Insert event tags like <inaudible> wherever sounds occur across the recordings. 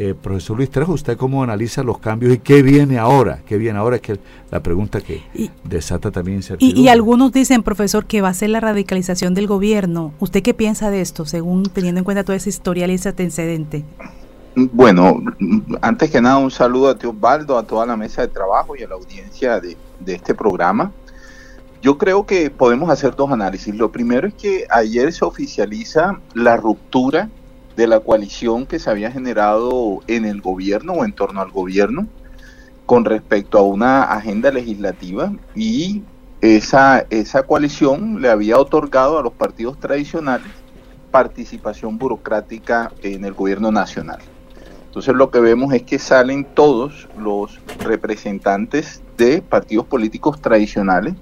Eh, profesor Luis Trejo, ¿usted cómo analiza los cambios y qué viene ahora? ¿Qué viene ahora? Es que la pregunta que desata también incertidumbre. Y, y, algunos dicen, profesor, que va a ser la radicalización del gobierno. ¿Usted qué piensa de esto, según teniendo en cuenta toda esa historial y ese antecedente? Bueno, antes que nada un saludo a ti Osvaldo, a toda la mesa de trabajo y a la audiencia de, de este programa. Yo creo que podemos hacer dos análisis. Lo primero es que ayer se oficializa la ruptura de la coalición que se había generado en el gobierno o en torno al gobierno con respecto a una agenda legislativa y esa, esa coalición le había otorgado a los partidos tradicionales participación burocrática en el gobierno nacional. Entonces lo que vemos es que salen todos los representantes de partidos políticos tradicionales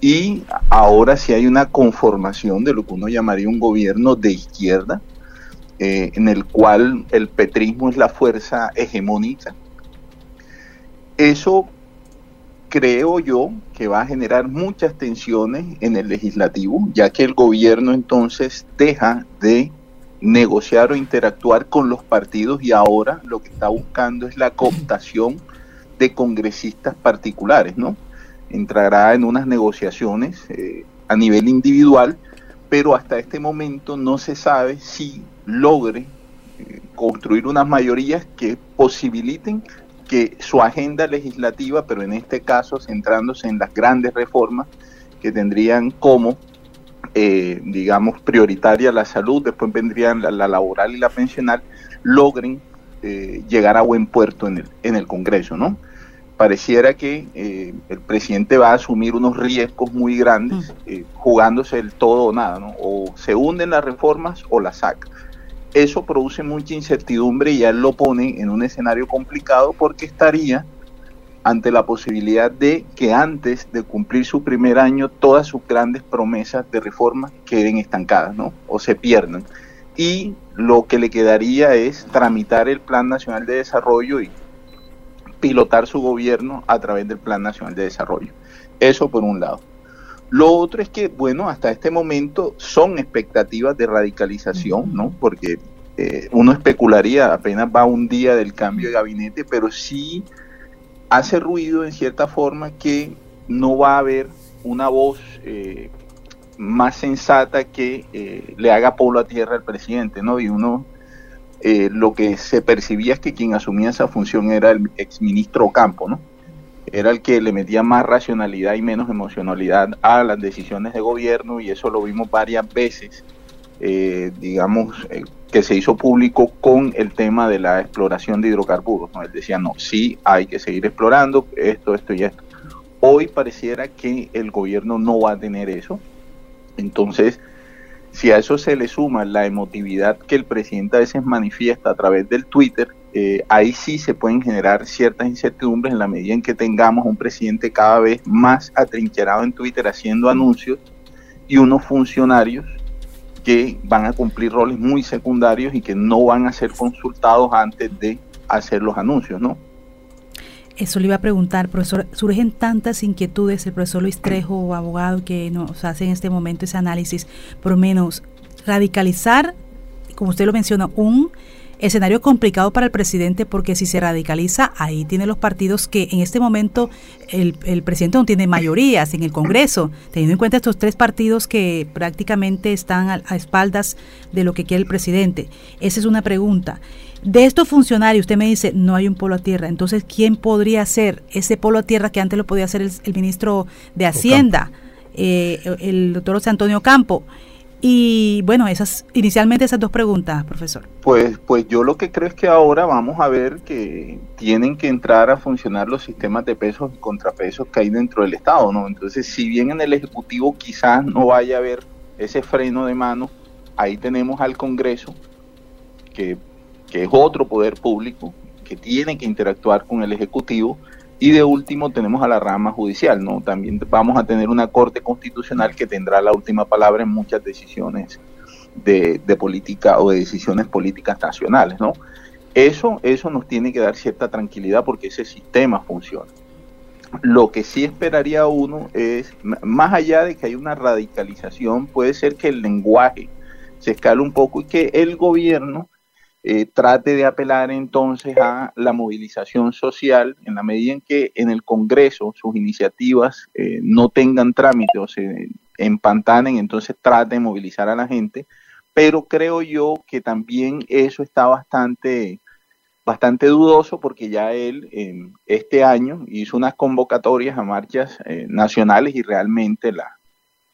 y ahora sí hay una conformación de lo que uno llamaría un gobierno de izquierda, eh, en el cual el petrismo es la fuerza hegemónica. Eso creo yo que va a generar muchas tensiones en el legislativo, ya que el gobierno entonces deja de negociar o interactuar con los partidos y ahora lo que está buscando es la cooptación de congresistas particulares, ¿no? Entrará en unas negociaciones eh, a nivel individual, pero hasta este momento no se sabe si logre eh, construir unas mayorías que posibiliten que su agenda legislativa, pero en este caso centrándose en las grandes reformas que tendrían como, eh, digamos, prioritaria la salud, después vendrían la, laboral y la pensional, logren eh, llegar a buen puerto en el, en el Congreso, ¿no? Pareciera que el presidente va a asumir unos riesgos muy grandes, jugándose el todo o nada, ¿no? O se hunden las reformas o las saca eso produce mucha incertidumbre y ya él lo pone en un escenario complicado porque estaría ante la posibilidad de que antes de cumplir su primer año todas sus grandes promesas de reforma queden estancadas, ¿no? O se pierdan. Y lo que le quedaría es tramitar el Plan Nacional de Desarrollo y pilotar su gobierno a través del Plan Nacional de Desarrollo. Eso por un lado. Lo otro es que, bueno, hasta este momento son expectativas de radicalización, ¿no? Porque eh, uno especularía, apenas va un día del cambio de gabinete, pero sí hace ruido en cierta forma que no va a haber una voz eh, más sensata que eh, le haga pueblo a tierra al presidente, ¿no? Y uno, lo que se percibía es que quien asumía esa función era el exministro Campo, ¿no? era el que le metía más racionalidad y menos emocionalidad a las decisiones de gobierno y eso lo vimos varias veces, eh, digamos, eh, que se hizo público con el tema de la exploración de hidrocarburos. Él decía, no, sí, hay que seguir explorando esto, esto y esto. Hoy pareciera que el gobierno no va a tener eso. Entonces, si a eso se le suma la emotividad que el presidente a veces manifiesta a través del Twitter, eh, ahí sí se pueden generar ciertas incertidumbres en la medida en que tengamos un presidente cada vez más atrincherado en Twitter haciendo anuncios y unos funcionarios que van a cumplir roles muy secundarios y que no van a ser consultados antes de hacer los anuncios, ¿no? Eso le iba a preguntar, profesor. Surgen tantas inquietudes, el profesor Luis Trejo, abogado, que nos hace en este momento ese análisis, por lo menos radicalizar, como usted lo menciona, un escenario complicado para el presidente porque si se radicaliza, ahí tiene los partidos que en este momento el, el, presidente no tiene mayorías en el Congreso, teniendo en cuenta estos tres partidos que prácticamente están a, espaldas de lo que quiere el presidente. Esa es una pregunta. De estos funcionarios, usted me dice, no hay un polo a tierra. Entonces, ¿quién podría ser ese polo a tierra que antes lo podía hacer el, ministro de Hacienda, eh, el doctor José Antonio Campo? Y bueno, esas inicialmente esas dos preguntas, profesor. Pues, pues yo lo que creo es que ahora vamos a ver que tienen que entrar a funcionar los sistemas de pesos y contrapesos que hay dentro del Estado, ¿no? Entonces, si bien en el Ejecutivo quizás no vaya a haber ese freno de mano, ahí tenemos al Congreso, que, que es otro poder público, que tiene que interactuar con el Ejecutivo, y de último tenemos a la rama judicial, ¿no? También vamos a tener una corte constitucional que tendrá la última palabra en muchas decisiones de, política o de decisiones políticas nacionales, ¿no? Eso, eso nos tiene que dar cierta tranquilidad porque ese sistema funciona. Lo que sí esperaría uno es, más allá de que hay una radicalización, puede ser que el lenguaje se escale un poco y que el gobierno eh, trate de apelar entonces a la movilización social en la medida en que en el Congreso sus iniciativas eh, no tengan trámite o se empantanen, entonces trate de movilizar a la gente, pero creo yo que también eso está bastante bastante dudoso porque ya él este año hizo unas convocatorias a marchas eh, nacionales y realmente la,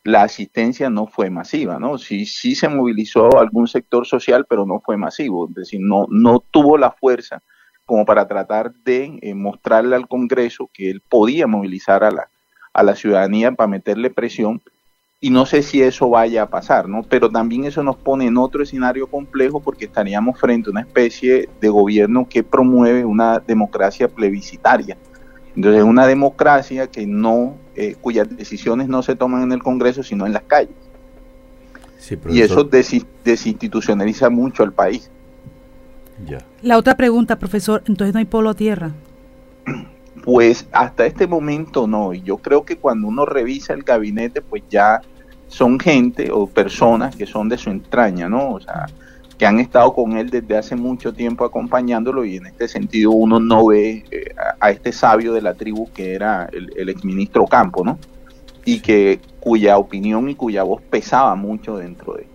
la asistencia no fue masiva, ¿no? Sí, sí se movilizó algún sector social, pero no fue masivo, es decir, no, no tuvo la fuerza como para tratar de eh, mostrarle al Congreso que él podía movilizar a la, a la ciudadanía para meterle presión y no sé si eso vaya a pasar, ¿no? Pero también eso nos pone en otro escenario complejo porque estaríamos frente a una especie de gobierno que promueve una democracia plebiscitaria. Entonces, una democracia que no eh, cuyas decisiones no se toman en el Congreso, sino en las calles. y eso desinstitucionaliza mucho al país. La otra pregunta, profesor, entonces no hay polo a tierra. <clears throat> Pues hasta este momento no, y yo creo que cuando uno revisa el gabinete, pues ya son gente o personas que son de su entraña, ¿no? O sea, que han estado con él desde hace mucho tiempo acompañándolo y en este sentido uno no ve eh, a, este sabio de la tribu que era el, el exministro Campo, ¿no? Y que cuya opinión y cuya voz pesaba mucho dentro de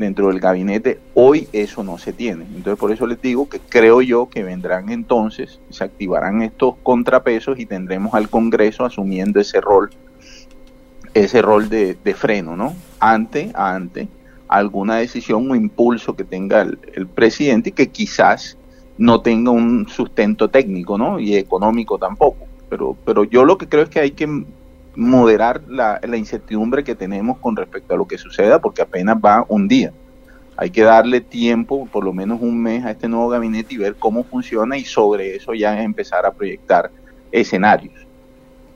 dentro del gabinete, hoy eso no se tiene. Entonces por eso les digo que creo yo que vendrán entonces, se activarán estos contrapesos y tendremos al Congreso asumiendo ese rol, ese rol de, de freno, ¿no? Ante, ante alguna decisión o impulso que tenga el, presidente y que quizás no tenga un sustento técnico ¿no? y económico tampoco. Pero, pero yo lo que creo es que hay que moderar la, la, incertidumbre que tenemos con respecto a lo que suceda, porque apenas va un día. Hay que darle tiempo, por lo menos un mes, a este nuevo gabinete y ver cómo funciona y sobre eso ya empezar a proyectar escenarios.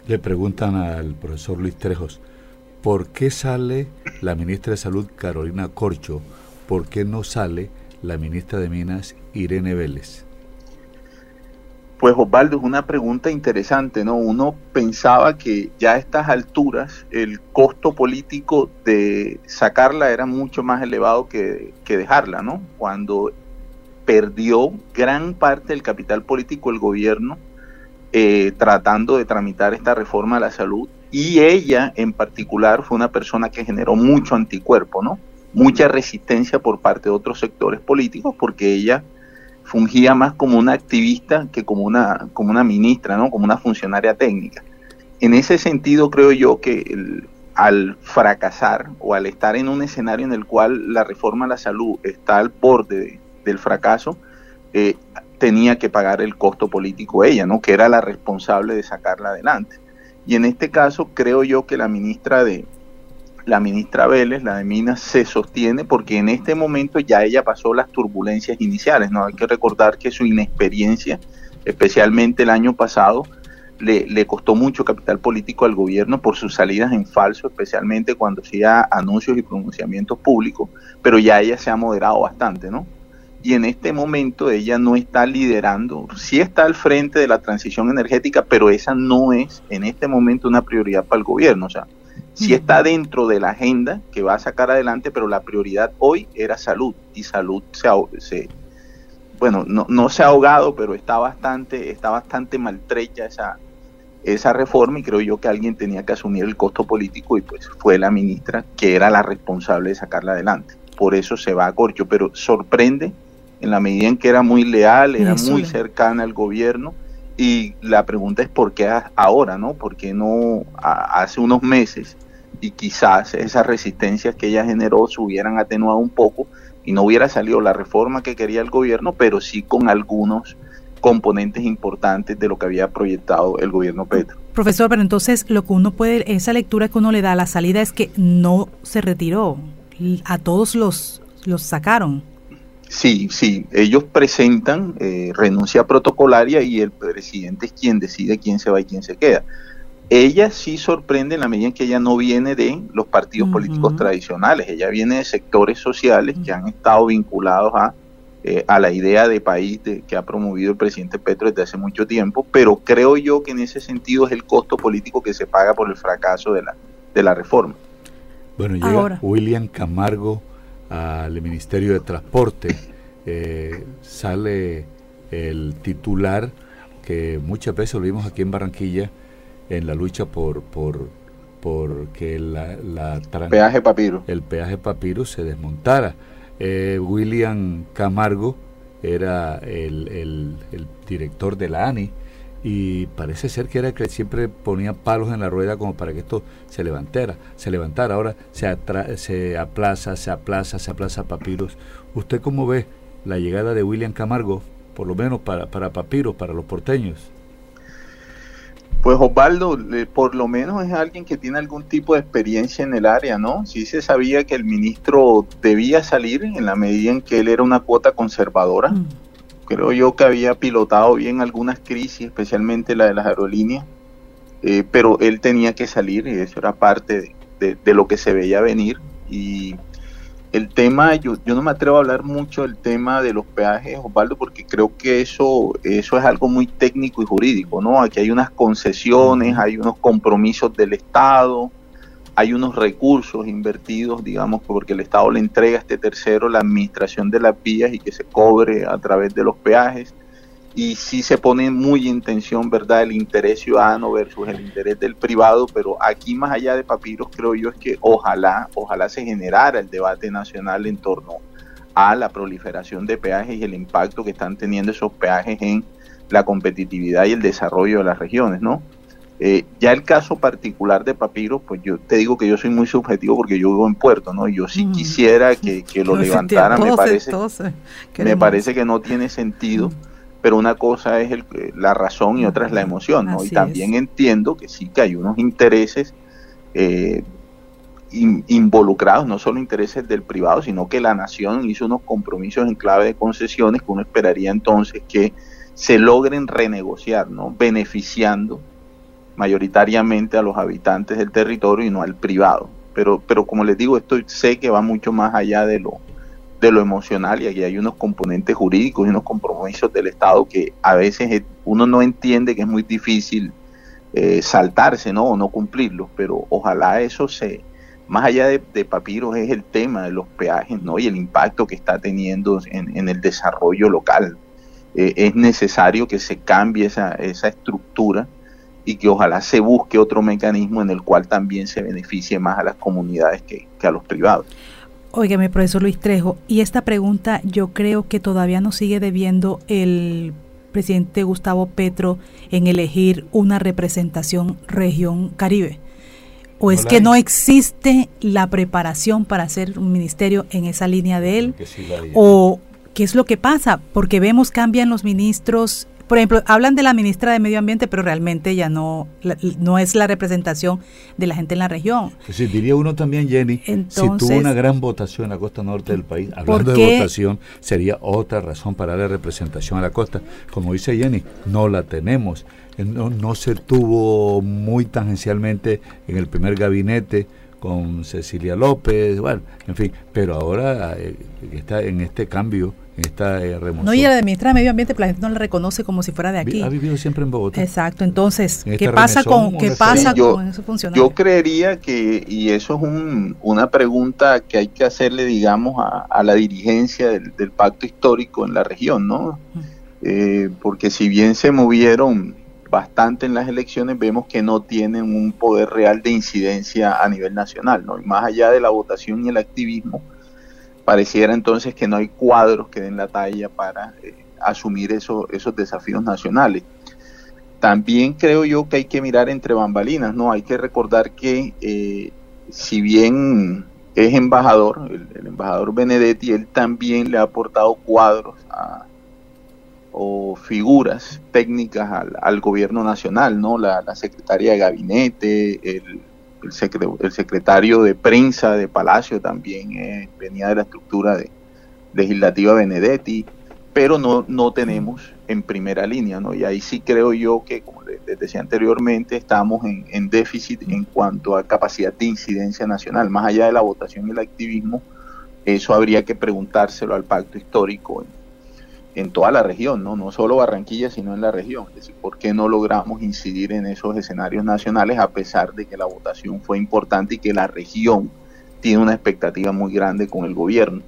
Le preguntan al profesor Luis Trejos, ¿por qué sale la ministra de Salud Carolina Corcho? ¿Por qué no sale la ministra de Minas Irene Vélez? Pues Osvaldo, es una pregunta interesante, ¿no? Uno pensaba que ya a estas alturas el costo político de sacarla era mucho más elevado que, dejarla, ¿no? Cuando perdió gran parte del capital político el gobierno eh, tratando de tramitar esta reforma a la salud y ella en particular fue una persona que generó mucho anticuerpo, ¿no? Mucha resistencia por parte de otros sectores políticos porque ella fungía más como una activista que como una, como una ministra, ¿no? Como una funcionaria técnica. En ese sentido creo yo que al fracasar o al estar en un escenario en el cual la reforma a la salud está al borde del fracaso, eh, tenía que pagar el costo político ella, ¿no? Que era la responsable de sacarla adelante. Y en este caso creo yo que la ministra de la ministra Vélez, la de Minas, se sostiene porque en este momento ya ella pasó las turbulencias iniciales. No hay que recordar que su inexperiencia, especialmente el año pasado, le, le, costó mucho capital político al gobierno por sus salidas en falso, especialmente cuando hacía anuncios y pronunciamientos públicos, pero ya ella se ha moderado bastante, ¿no? Y en este momento ella no está liderando, sí está al frente de la transición energética, pero esa no es en este momento una prioridad para el gobierno, o sea, sí está dentro de la agenda que va a sacar adelante, pero la prioridad hoy era salud y salud se, se bueno, no, no se ha ahogado, pero está bastante, está bastante maltrecha esa, esa reforma y creo yo que alguien tenía que asumir el costo político y pues fue la ministra que era la responsable de sacarla adelante. Por eso se va a corcho, pero sorprende en la medida en que era muy leal, era muy cercana al gobierno. Y la pregunta es por qué ahora, ¿no? ¿Por qué no hace unos meses? Y quizás esas resistencias que ella generó se hubieran atenuado un poco y no hubiera salido la reforma que quería el gobierno, pero sí con algunos componentes importantes de lo que había proyectado el gobierno Petro. Profesor, pero entonces lo que uno puede, esa lectura que uno le da a la salida es que no se retiró, a todos los, los sacaron. Sí, sí, ellos presentan eh, renuncia protocolaria y el presidente es quien decide quién se va y quién se queda. Ella sí sorprende en la medida en que ella no viene de los partidos políticos tradicionales, ella viene de sectores sociales que han estado vinculados a, eh, a la idea de país que ha promovido el presidente Petro desde hace mucho tiempo, pero creo yo que en ese sentido es el costo político que se paga por el fracaso de la, de la reforma. Bueno, llega William Camargo al Ministerio de Transporte eh, sale el titular que muchas veces lo vimos aquí en Barranquilla en la lucha por por porque la, la peaje papiro. el peaje papiro se desmontara. Eh, William Camargo era el, el, el, director de la ANI y parece ser que era el que siempre ponía palos en la rueda como para que esto se levantara, se levantara. Ahora se, se aplaza, se aplaza, se aplaza Papiros. ¿Usted cómo ve la llegada de William Camargo, por lo menos para, para Papiros, para los porteños? Pues Osvaldo, por lo menos es alguien que tiene algún tipo de experiencia en el área, ¿no? Sí se sabía que el ministro debía salir en la medida en que él era una cuota conservadora. Mm. Creo yo que había pilotado bien algunas crisis, especialmente la de las aerolíneas, eh, pero él tenía que salir y eso era parte de, de, lo que se veía venir. Y el tema, yo, yo no me atrevo a hablar mucho del tema de los peajes, Osvaldo, porque creo que eso, eso es algo muy técnico y jurídico, ¿no? Aquí hay unas concesiones, hay unos compromisos del Estado, hay unos recursos invertidos, digamos, porque el Estado le entrega a este tercero la administración de las vías y que se cobre a través de los peajes y sí se pone muy en tensión, ¿verdad?, el interés ciudadano versus el interés del privado, pero aquí más allá de papiros creo yo es que ojalá, ojalá se generara el debate nacional en torno a la proliferación de peajes y el impacto que están teniendo esos peajes en la competitividad y el desarrollo de las regiones, ¿no? Eh, ya el caso particular de Papiro, pues yo te digo que yo soy muy subjetivo porque yo vivo en Puerto, ¿no? Y yo sí mm. quisiera que, <laughs> lo levantaran, me parece, me parece que no tiene sentido. Mm pero una cosa es el, la razón y otra es la emoción, ¿no? y también entiendo que sí que hay unos intereses eh, involucrados, no solo intereses del privado, sino que la nación hizo unos compromisos en clave de concesiones que uno esperaría entonces que se logren renegociar, ¿no? Beneficiando mayoritariamente a los habitantes del territorio y no al privado. Pero, pero como les digo, esto sé que va mucho más allá de lo, de lo emocional y aquí hay unos componentes jurídicos y unos compromisos del Estado que a veces uno no entiende que es muy difícil eh, saltarse ¿no? o no cumplirlos, pero ojalá eso se, más allá de, papiros, es el tema de los peajes ¿no? y el impacto que está teniendo en, el desarrollo local. Eh, es necesario que se cambie esa, esa estructura y que ojalá se busque otro mecanismo en el cual también se beneficie más a las comunidades que, que a los privados. Óigame, profesor Luis Trejo, y esta pregunta yo creo que todavía nos sigue debiendo el presidente Gustavo Petro en elegir una representación región Caribe. ¿O es que no existe la preparación para hacer un ministerio en esa línea de él? ¿O qué es lo que pasa? Porque vemos cambian los ministros por ejemplo, hablan de la ministra de Medio Ambiente, pero realmente ya no, no es la representación de la gente en la región. Pues sí, diría uno también, Jenny, si tuvo una gran votación en la costa norte del país, hablando de votación, sería otra razón para darle representación a la costa. Como dice Jenny, no la tenemos. No, no se tuvo muy tangencialmente en el primer gabinete con Cecilia López, bueno, en fin, pero ahora eh, está en este cambio esta eh, No, y la ministra de Medio Ambiente, la gente no la reconoce como si fuera de aquí. Ha vivido siempre en Bogotá. Exacto, entonces, ¿qué pasa, con, ¿qué pasa con funcionario? Yo creería que, y eso es un, una pregunta que hay que hacerle, digamos, a, la dirigencia del, pacto histórico en la región, ¿no? Eh, porque si bien se movieron bastante en las elecciones, vemos que no tienen un poder real de incidencia a nivel nacional, ¿no? Y más allá de la votación y el activismo, pareciera entonces que no hay cuadros que den la talla para eh, asumir eso, esos desafíos nacionales. También creo yo que hay que mirar entre bambalinas, ¿no? Hay que recordar que eh, si bien es embajador, el, embajador Benedetti, él también le ha aportado cuadros o figuras técnicas al, gobierno nacional, ¿no? La secretaria de gabinete, el el, secretario de prensa de Palacio también eh, venía de la estructura de, legislativa Benedetti, pero no, no tenemos en primera línea, ¿no? Y ahí sí creo yo que, como les, decía anteriormente, estamos en, en, déficit en cuanto a capacidad de incidencia nacional. Más allá de la votación y el activismo, eso habría que preguntárselo al pacto histórico en toda la región, ¿no? no solo Barranquilla, sino en la región. Es decir, ¿por qué no logramos incidir en esos escenarios nacionales a pesar de que la votación fue importante y que la región tiene una expectativa muy grande con el gobierno?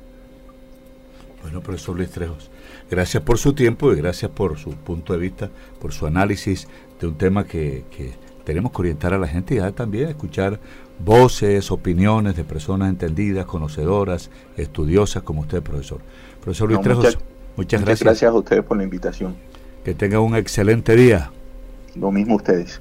Bueno, profesor Luis Trejos, gracias por su tiempo y gracias por su punto de vista, por su análisis de un tema que, que tenemos que orientar a la gente y también escuchar voces, opiniones de personas entendidas, conocedoras, estudiosas como usted, profesor. Profesor Luis Trejos, muchas, gracias. Gracias a ustedes por la invitación. Que tengan un excelente día. Lo mismo ustedes.